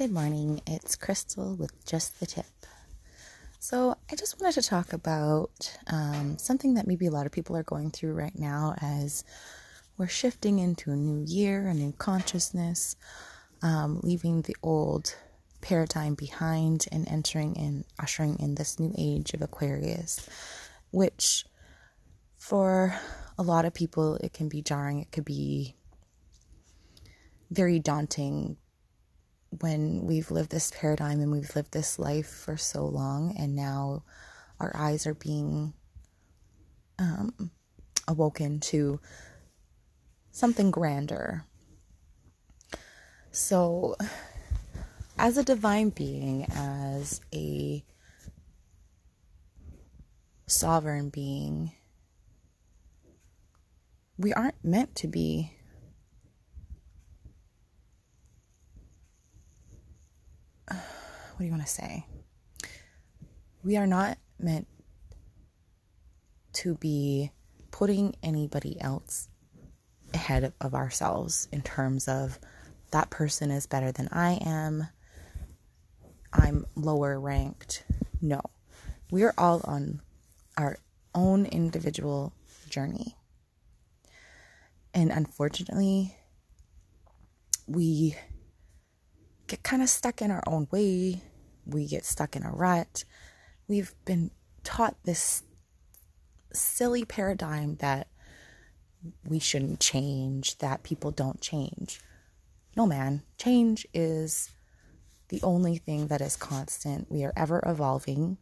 Good morning. It's Crystal with Just the Tip. So, I just wanted to talk about um, something that maybe a lot of people are going through right now as we're shifting into a new year, a new consciousness, um, leaving the old paradigm behind and entering and ushering in this new age of Aquarius, which for a lot of people it can be jarring, it could be very daunting when we've lived this paradigm and we've lived this life for so long, and now our eyes are being um, awoken to something grander. So, as a divine being, as a sovereign being, we aren't meant to be what do you want to say? We are not meant to be putting anybody else ahead of ourselves in terms of that person is better than I am. I'm lower ranked. No. We are all on our own individual journey. And unfortunately, we get kind of stuck in our own way we get stuck in a rut. We've been taught this silly paradigm that we shouldn't change, that people don't change. No, man, change is the only thing that is constant. We are ever evolving.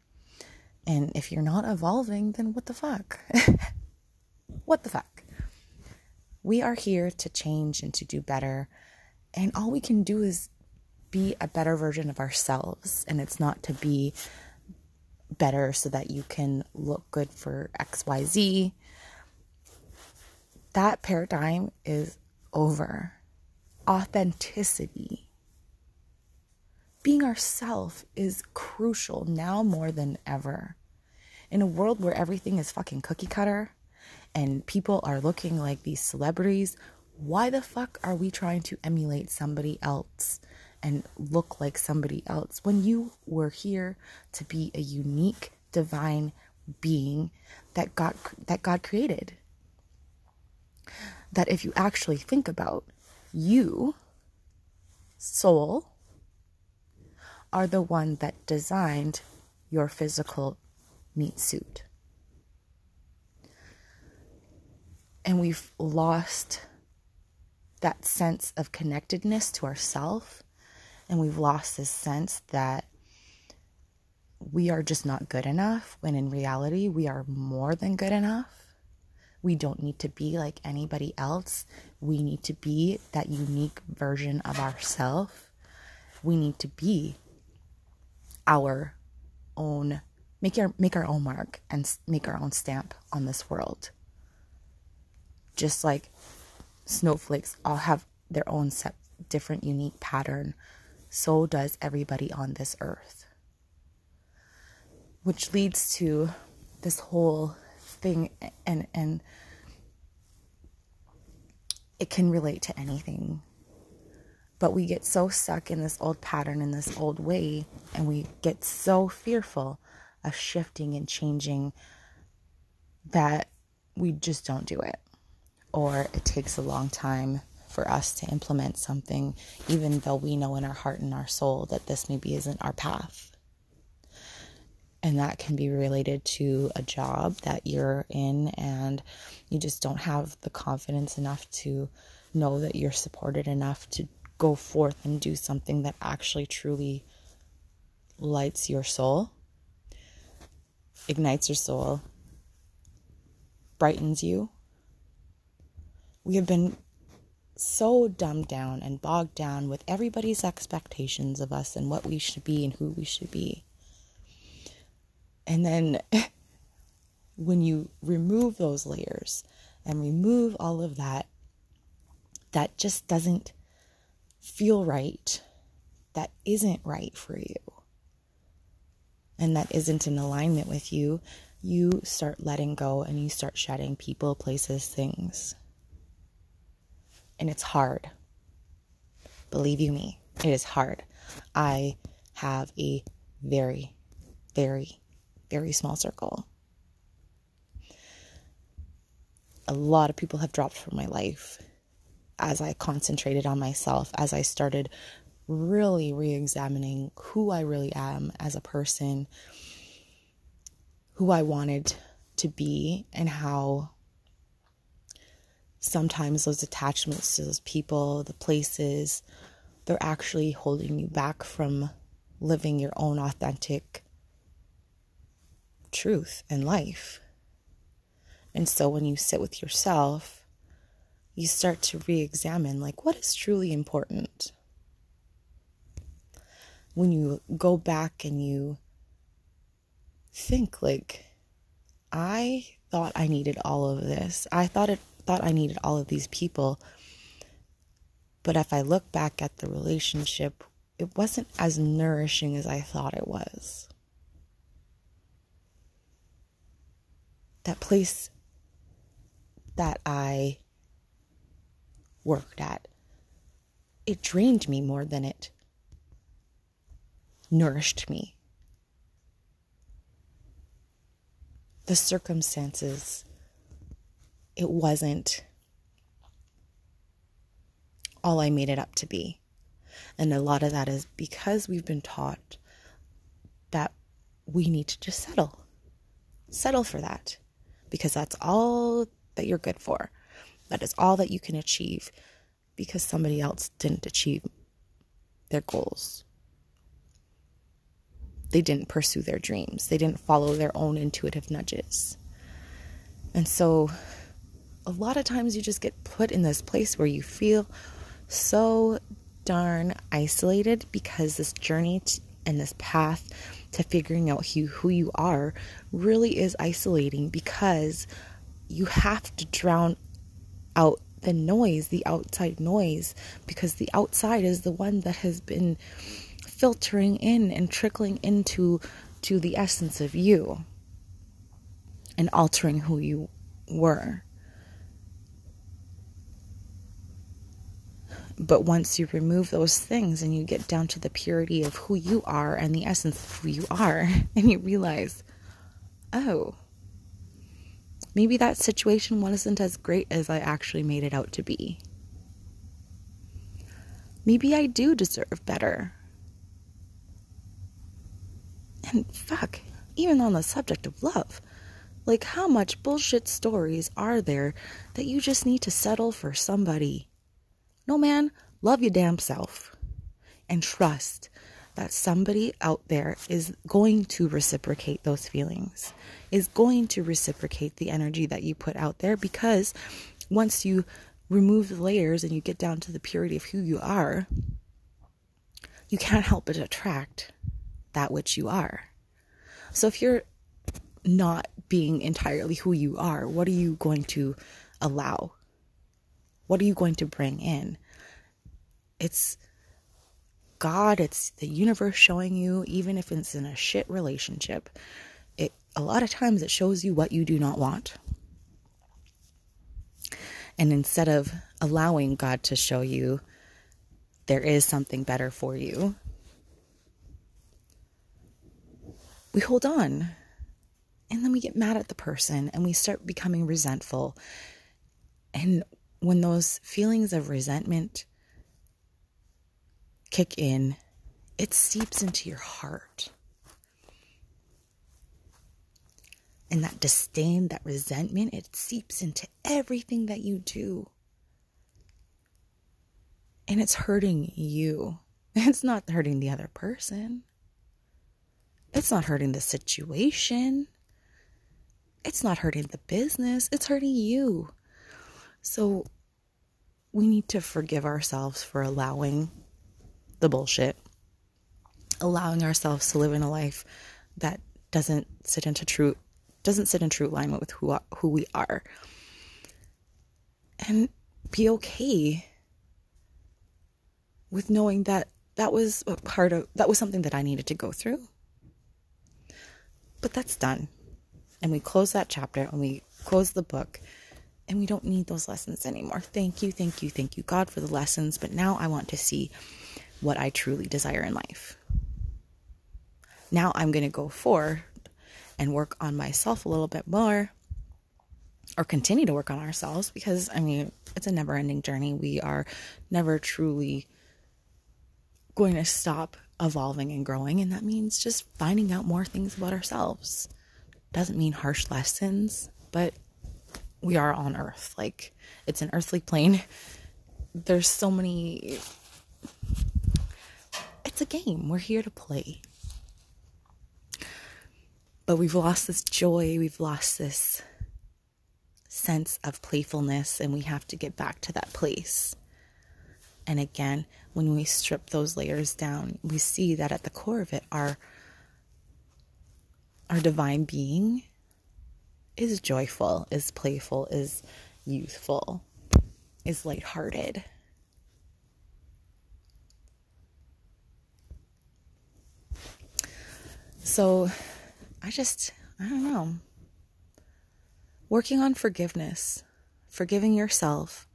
And if you're not evolving, then what the fuck? what the fuck? We are here to change and to do better. And all we can do is be a better version of ourselves and it's not to be better so that you can look good for XYZ. That paradigm is over. Authenticity. Being ourself is crucial now more than ever. In a world where everything is fucking cookie cutter and people are looking like these celebrities, why the fuck are we trying to emulate somebody else? And look like somebody else when you were here to be a unique divine being that God that God created. That if you actually think about you soul are the one that designed your physical meat suit. And we've lost that sense of connectedness to ourself and we've lost this sense that we are just not good enough when in reality we are more than good enough. We don't need to be like anybody else. We need to be that unique version of ourselves. We need to be our own make our make our own mark and make our own stamp on this world. Just like snowflakes all have their own set different unique pattern so does everybody on this earth. Which leads to this whole thing and and it can relate to anything. But we get so stuck in this old pattern in this old way and we get so fearful of shifting and changing that we just don't do it. Or it takes a long time for us to implement something, even though we know in our heart and our soul that this maybe isn't our path. And that can be related to a job that you're in and you just don't have the confidence enough to know that you're supported enough to go forth and do something that actually truly lights your soul, ignites your soul, brightens you. We have been so dumbed down and bogged down with everybody's expectations of us and what we should be and who we should be. And then when you remove those layers and remove all of that, that just doesn't feel right, that isn't right for you, and that isn't in alignment with you, you start letting go and you start shedding people, places, things and it's hard. Believe you me. It is hard. I have a very, very, very small circle. A lot of people have dropped from my life as I concentrated on myself, as I started really re examining who I really am as a person, who I wanted to be, and how sometimes those attachments to those people, the places, they're actually holding you back from living your own authentic truth and life. And so when you sit with yourself, you start to re examine like what is truly important. When you go back and you think, like, I thought I needed all of this. I thought it thought I needed all of these people. But if I look back at the relationship, it wasn't as nourishing as I thought it was. That place that I worked at, it drained me more than it nourished me. The circumstances, it wasn't all I made it up to be. And a lot of that is because we've been taught that we need to just settle. Settle for that because that's all that you're good for. That is all that you can achieve because somebody else didn't achieve their goals. They didn't pursue their dreams. They didn't follow their own intuitive nudges. And so, a lot of times you just get put in this place where you feel so darn isolated because this journey t- and this path to figuring out who, who you are really is isolating because you have to drown out the noise, the outside noise, because the outside is the one that has been filtering in and trickling into to the essence of you and altering who you were. But once you remove those things and you get down to the purity of who you are and the essence of who you are, and you realize, oh, maybe that situation wasn't as great as I actually made it out to be. Maybe I do deserve better. And fuck, even on the subject of love, like how much bullshit stories are there that you just need to settle for somebody? No, man, love your damn self and trust that somebody out there is going to reciprocate those feelings, is going to reciprocate the energy that you put out there because once you remove the layers and you get down to the purity of who you are, you can't help but attract that which you are. So if you're not being entirely who you are, what are you going to allow? What are you going to bring in? It's God, it's the universe showing you, even if it's in a shit relationship, it a lot of times it shows you what you do not want. And instead of allowing God to show you there is something better for you, we hold on. And then we get mad at the person and we start becoming resentful. And when those feelings of resentment kick in, it seeps into your heart. And that disdain, that resentment, it seeps into everything that you do. And it's hurting you. It's not hurting the other person. It's not hurting the situation. It's not hurting the business. It's hurting you. So we need to forgive ourselves for allowing the bullshit, allowing ourselves to live in a life that doesn't sit into true doesn't sit in true alignment with who who we are. And be okay with knowing that that was a part of that was something that I needed to go through. But that's done. And we close that chapter and we close the book and we don't need those lessons anymore. Thank you, thank you, thank you, God, for the lessons. But now I want to see what I truly desire in life. Now I'm going to go forward and work on myself a little bit more or continue to work on ourselves because I mean, it's a never ending journey. We are never truly going to stop evolving and growing. And that means just finding out more things about ourselves. Doesn't mean harsh lessons, but we are on earth. Like, it's an earthly plane. There's so many. It's a game. We're here to play. But we've lost this joy. We've lost this sense of playfulness, and we have to get back to that place. And again, when we strip those layers down, we see that at the core of it, our, our divine being is joyful, is playful, is youthful, is lighthearted. So I just, I don't know. Working on forgiveness, forgiving yourself,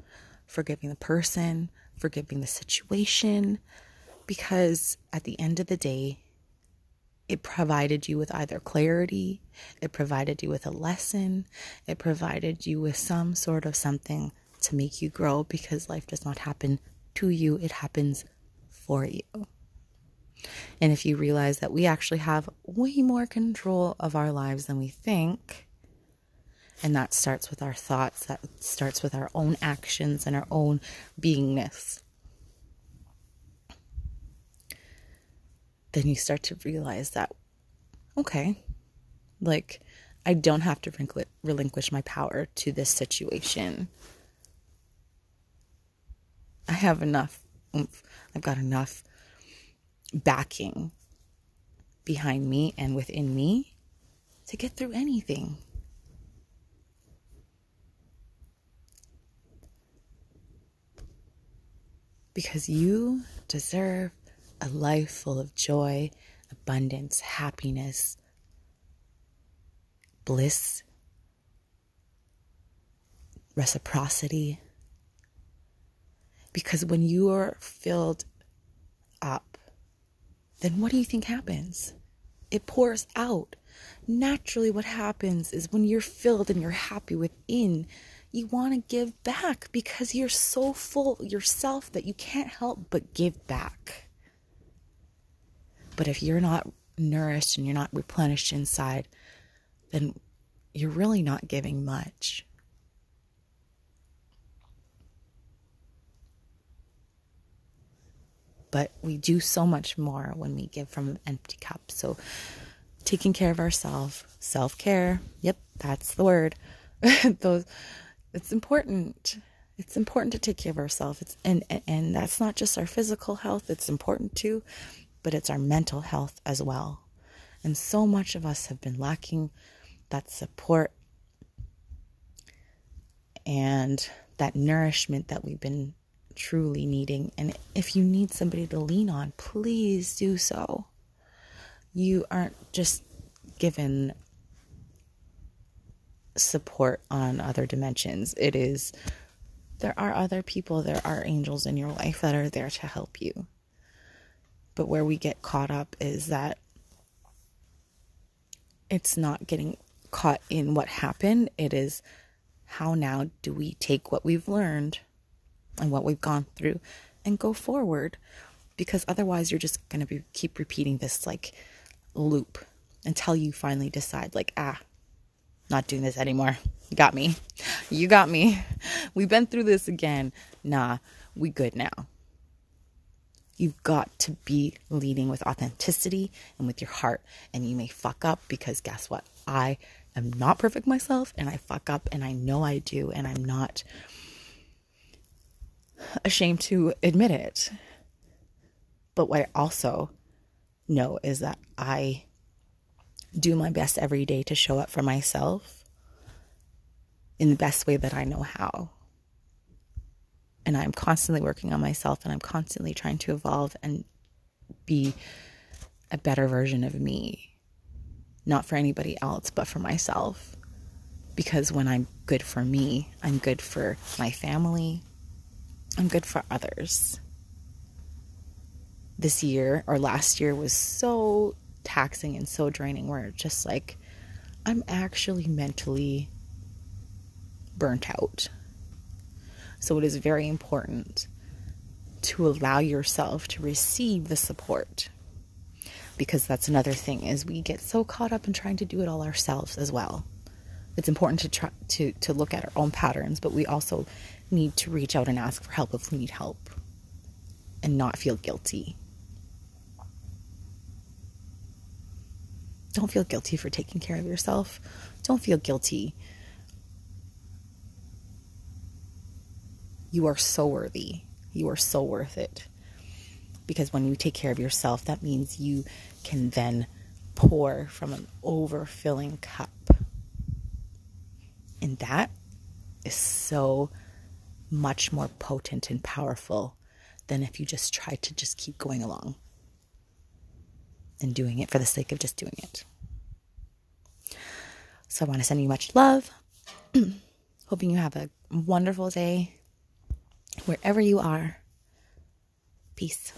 forgiving the person, forgiving the situation, because at the end of the day, it provided you with either clarity, it provided you with a lesson, it provided you with some sort of something to make you grow because life does not happen to you, it happens for you. And if you realize that we actually have way more control of our lives than we think, and that starts with our thoughts, that starts with our own actions and our own beingness. Then you start to realize that, okay, like I don't have to relinquish my power to this situation. I have enough. I've got enough backing behind me and within me to get through anything. because you deserve a life full of joy, abundance, happiness, bliss, reciprocity. Because when you are filled up, then what do you think happens? It pours out. Naturally, what happens is when you're filled and you're happy within, you want to give back because you're so full yourself that you can't help but give back. But if you're not nourished and you're not replenished inside, then you're really not giving much. But we do so much more when we give from an empty cup. So, taking care of ourselves, self care, yep, that's the word. Those it's important it's important to take care of ourselves it's and and that's not just our physical health it's important too but it's our mental health as well and so much of us have been lacking that support and that nourishment that we've been truly needing and if you need somebody to lean on please do so you aren't just given support on other dimensions. It is, there are other people, there are angels in your life that are there to help you. But where we get caught up is that it's not getting caught in what happened. It is how now do we take what we've learned and what we've gone through and go forward because otherwise you're just going to be keep repeating this like loop until you finally decide like ah not doing this anymore. You got me. You got me. We've been through this again. Nah, we good now. You've got to be leading with authenticity and with your heart. And you may fuck up because guess what? I am not perfect myself and I fuck up and I know I do. And I'm not ashamed to admit it. But what I also know is that I do my best every day to show up for myself in the best way that I know how. And I'm constantly working on myself and I'm constantly trying to evolve and be a better version of me. Not for anybody else, but for myself. Because when I'm good for me, I'm good for my family, I'm good for others. this year or last year was so taxing and so draining where just like I'm actually mentally burnt out. So it is very important to allow yourself to receive the support. Because that's another thing is we get so caught up in trying to do it all ourselves as well. It's important to try to to look at our own patterns, but we also need to reach out and ask for help if we need help and not feel guilty. Don't feel guilty for taking care of yourself. Don't feel guilty. You are so worthy. You are so worth it. Because when you take care of yourself, that means you can then pour from an overfilling cup. And that is so much more potent and powerful than if you just try to just keep going along and doing it for the sake of just doing it. So I want to send you much love. Hoping you have a wonderful day wherever you are. Peace.